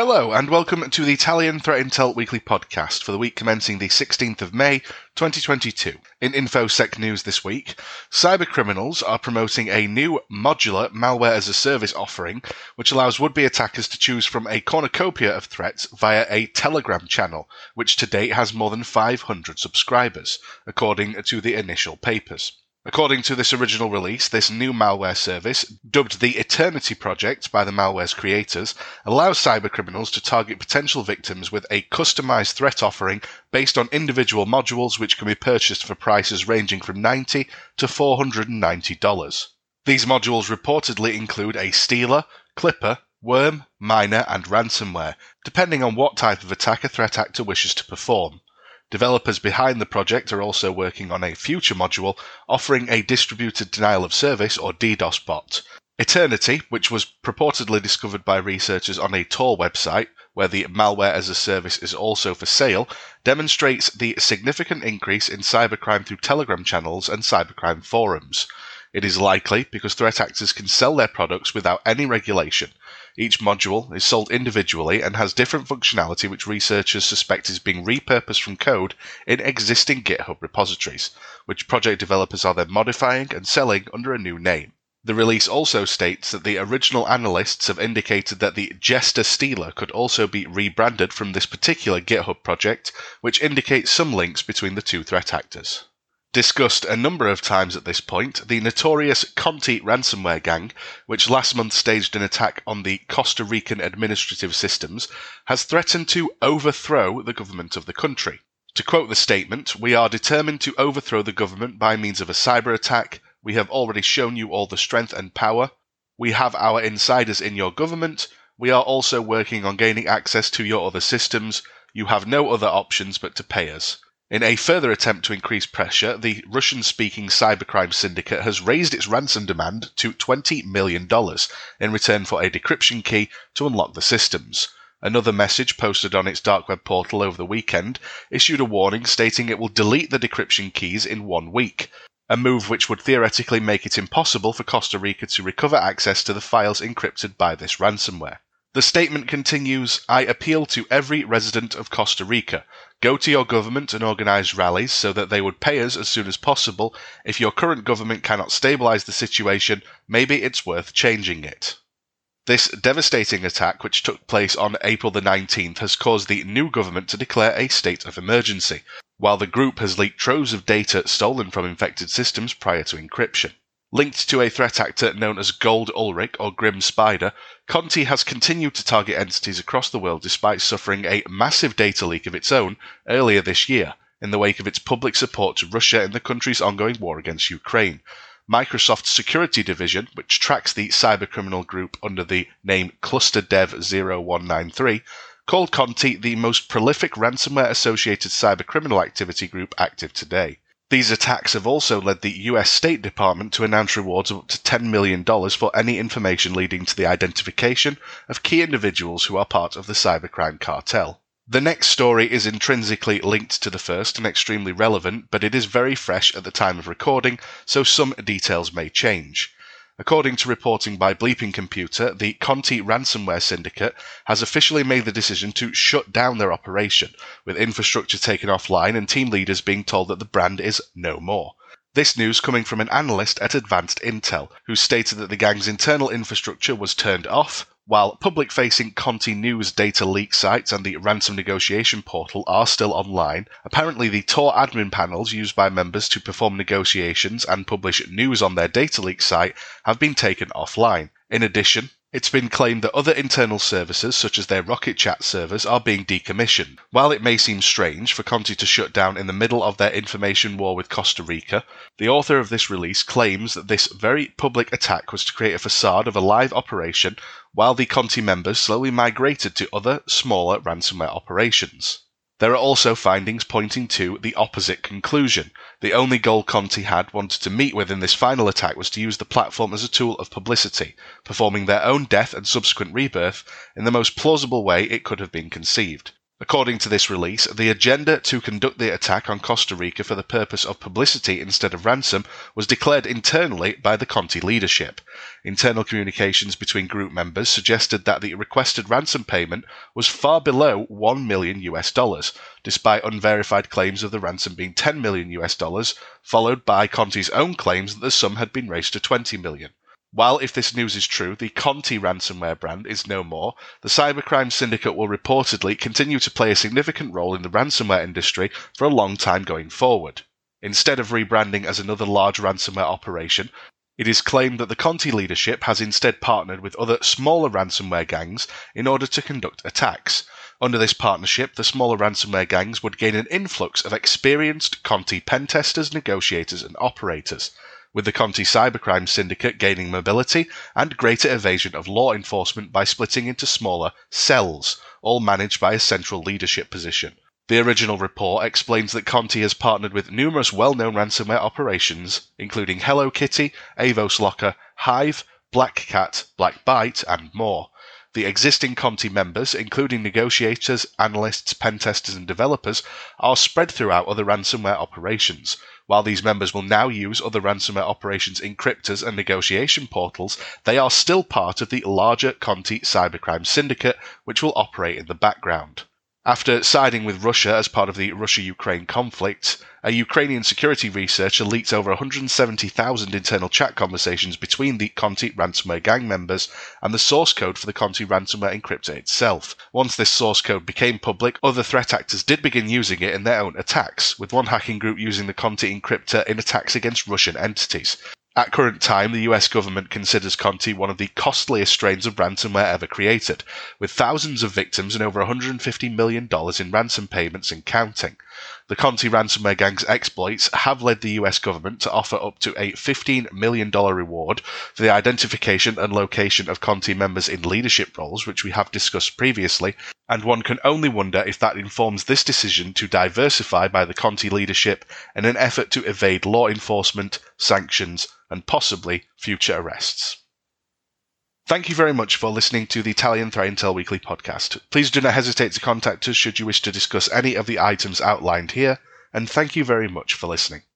Hello, and welcome to the Italian Threat Intel Weekly Podcast for the week commencing the 16th of May, 2022. In InfoSec news this week, cybercriminals are promoting a new modular malware as a service offering, which allows would be attackers to choose from a cornucopia of threats via a Telegram channel, which to date has more than 500 subscribers, according to the initial papers. According to this original release, this new malware service, dubbed the Eternity Project by the malware's creators, allows cybercriminals to target potential victims with a customized threat offering based on individual modules which can be purchased for prices ranging from 90 to $490. These modules reportedly include a stealer, clipper, worm, miner, and ransomware, depending on what type of attack a threat actor wishes to perform. Developers behind the project are also working on a future module offering a distributed denial of service or DDoS bot. Eternity, which was purportedly discovered by researchers on a Tor website, where the malware as a service is also for sale, demonstrates the significant increase in cybercrime through Telegram channels and cybercrime forums. It is likely because threat actors can sell their products without any regulation. Each module is sold individually and has different functionality which researchers suspect is being repurposed from code in existing GitHub repositories, which project developers are then modifying and selling under a new name. The release also states that the original analysts have indicated that the Jester Stealer could also be rebranded from this particular GitHub project, which indicates some links between the two threat actors. Discussed a number of times at this point, the notorious Conti ransomware gang, which last month staged an attack on the Costa Rican administrative systems, has threatened to overthrow the government of the country. To quote the statement, we are determined to overthrow the government by means of a cyber attack. We have already shown you all the strength and power. We have our insiders in your government. We are also working on gaining access to your other systems. You have no other options but to pay us. In a further attempt to increase pressure, the Russian speaking cybercrime syndicate has raised its ransom demand to $20 million in return for a decryption key to unlock the systems. Another message posted on its dark web portal over the weekend issued a warning stating it will delete the decryption keys in one week, a move which would theoretically make it impossible for Costa Rica to recover access to the files encrypted by this ransomware. The statement continues I appeal to every resident of Costa Rica. Go to your government and organize rallies so that they would pay us as soon as possible. If your current government cannot stabilize the situation, maybe it's worth changing it. This devastating attack, which took place on April the 19th, has caused the new government to declare a state of emergency, while the group has leaked troves of data stolen from infected systems prior to encryption. Linked to a threat actor known as Gold Ulrick or Grim Spider, Conti has continued to target entities across the world despite suffering a massive data leak of its own earlier this year in the wake of its public support to Russia in the country's ongoing war against Ukraine. Microsoft's security division, which tracks the cybercriminal group under the name ClusterDev0193, called Conti the most prolific ransomware associated cybercriminal activity group active today. These attacks have also led the US State Department to announce rewards of up to $10 million for any information leading to the identification of key individuals who are part of the cybercrime cartel. The next story is intrinsically linked to the first and extremely relevant, but it is very fresh at the time of recording, so some details may change. According to reporting by Bleeping Computer, the Conti ransomware syndicate has officially made the decision to shut down their operation, with infrastructure taken offline and team leaders being told that the brand is no more. This news coming from an analyst at Advanced Intel, who stated that the gang's internal infrastructure was turned off, while public facing Conti News data leak sites and the ransom negotiation portal are still online, apparently the Tor admin panels used by members to perform negotiations and publish news on their data leak site have been taken offline. In addition, it's been claimed that other internal services, such as their Rocket Chat servers, are being decommissioned. While it may seem strange for Conti to shut down in the middle of their information war with Costa Rica, the author of this release claims that this very public attack was to create a facade of a live operation while the Conti members slowly migrated to other, smaller ransomware operations. There are also findings pointing to the opposite conclusion. The only goal Conti had wanted to meet with in this final attack was to use the platform as a tool of publicity, performing their own death and subsequent rebirth in the most plausible way it could have been conceived. According to this release, the agenda to conduct the attack on Costa Rica for the purpose of publicity instead of ransom was declared internally by the Conti leadership. Internal communications between group members suggested that the requested ransom payment was far below 1 million US dollars, despite unverified claims of the ransom being 10 million US dollars, followed by Conti's own claims that the sum had been raised to 20 million. While, if this news is true, the Conti ransomware brand is no more, the cybercrime syndicate will reportedly continue to play a significant role in the ransomware industry for a long time going forward. Instead of rebranding as another large ransomware operation, it is claimed that the Conti leadership has instead partnered with other smaller ransomware gangs in order to conduct attacks. Under this partnership, the smaller ransomware gangs would gain an influx of experienced Conti pen testers, negotiators, and operators with the Conti cybercrime syndicate gaining mobility and greater evasion of law enforcement by splitting into smaller cells, all managed by a central leadership position. The original report explains that Conti has partnered with numerous well known ransomware operations, including Hello Kitty, Avos Locker, Hive, Black Cat, Black Byte, and more. The existing Conti members, including negotiators, analysts, pen testers, and developers, are spread throughout other ransomware operations. While these members will now use other ransomware operations encryptors and negotiation portals, they are still part of the larger Conti cybercrime syndicate, which will operate in the background. After siding with Russia as part of the Russia Ukraine conflict, a Ukrainian security researcher leaked over 170,000 internal chat conversations between the Conti ransomware gang members and the source code for the Conti ransomware encryptor itself. Once this source code became public, other threat actors did begin using it in their own attacks, with one hacking group using the Conti encryptor in attacks against Russian entities. At current time, the US government considers Conti one of the costliest strains of ransomware ever created, with thousands of victims and over $150 million in ransom payments and counting. The Conti ransomware gang's exploits have led the US government to offer up to a $15 million reward for the identification and location of Conti members in leadership roles, which we have discussed previously, and one can only wonder if that informs this decision to diversify by the Conti leadership in an effort to evade law enforcement, sanctions, and possibly future arrests. Thank you very much for listening to the Italian Threat Intel Weekly podcast. Please do not hesitate to contact us should you wish to discuss any of the items outlined here, and thank you very much for listening.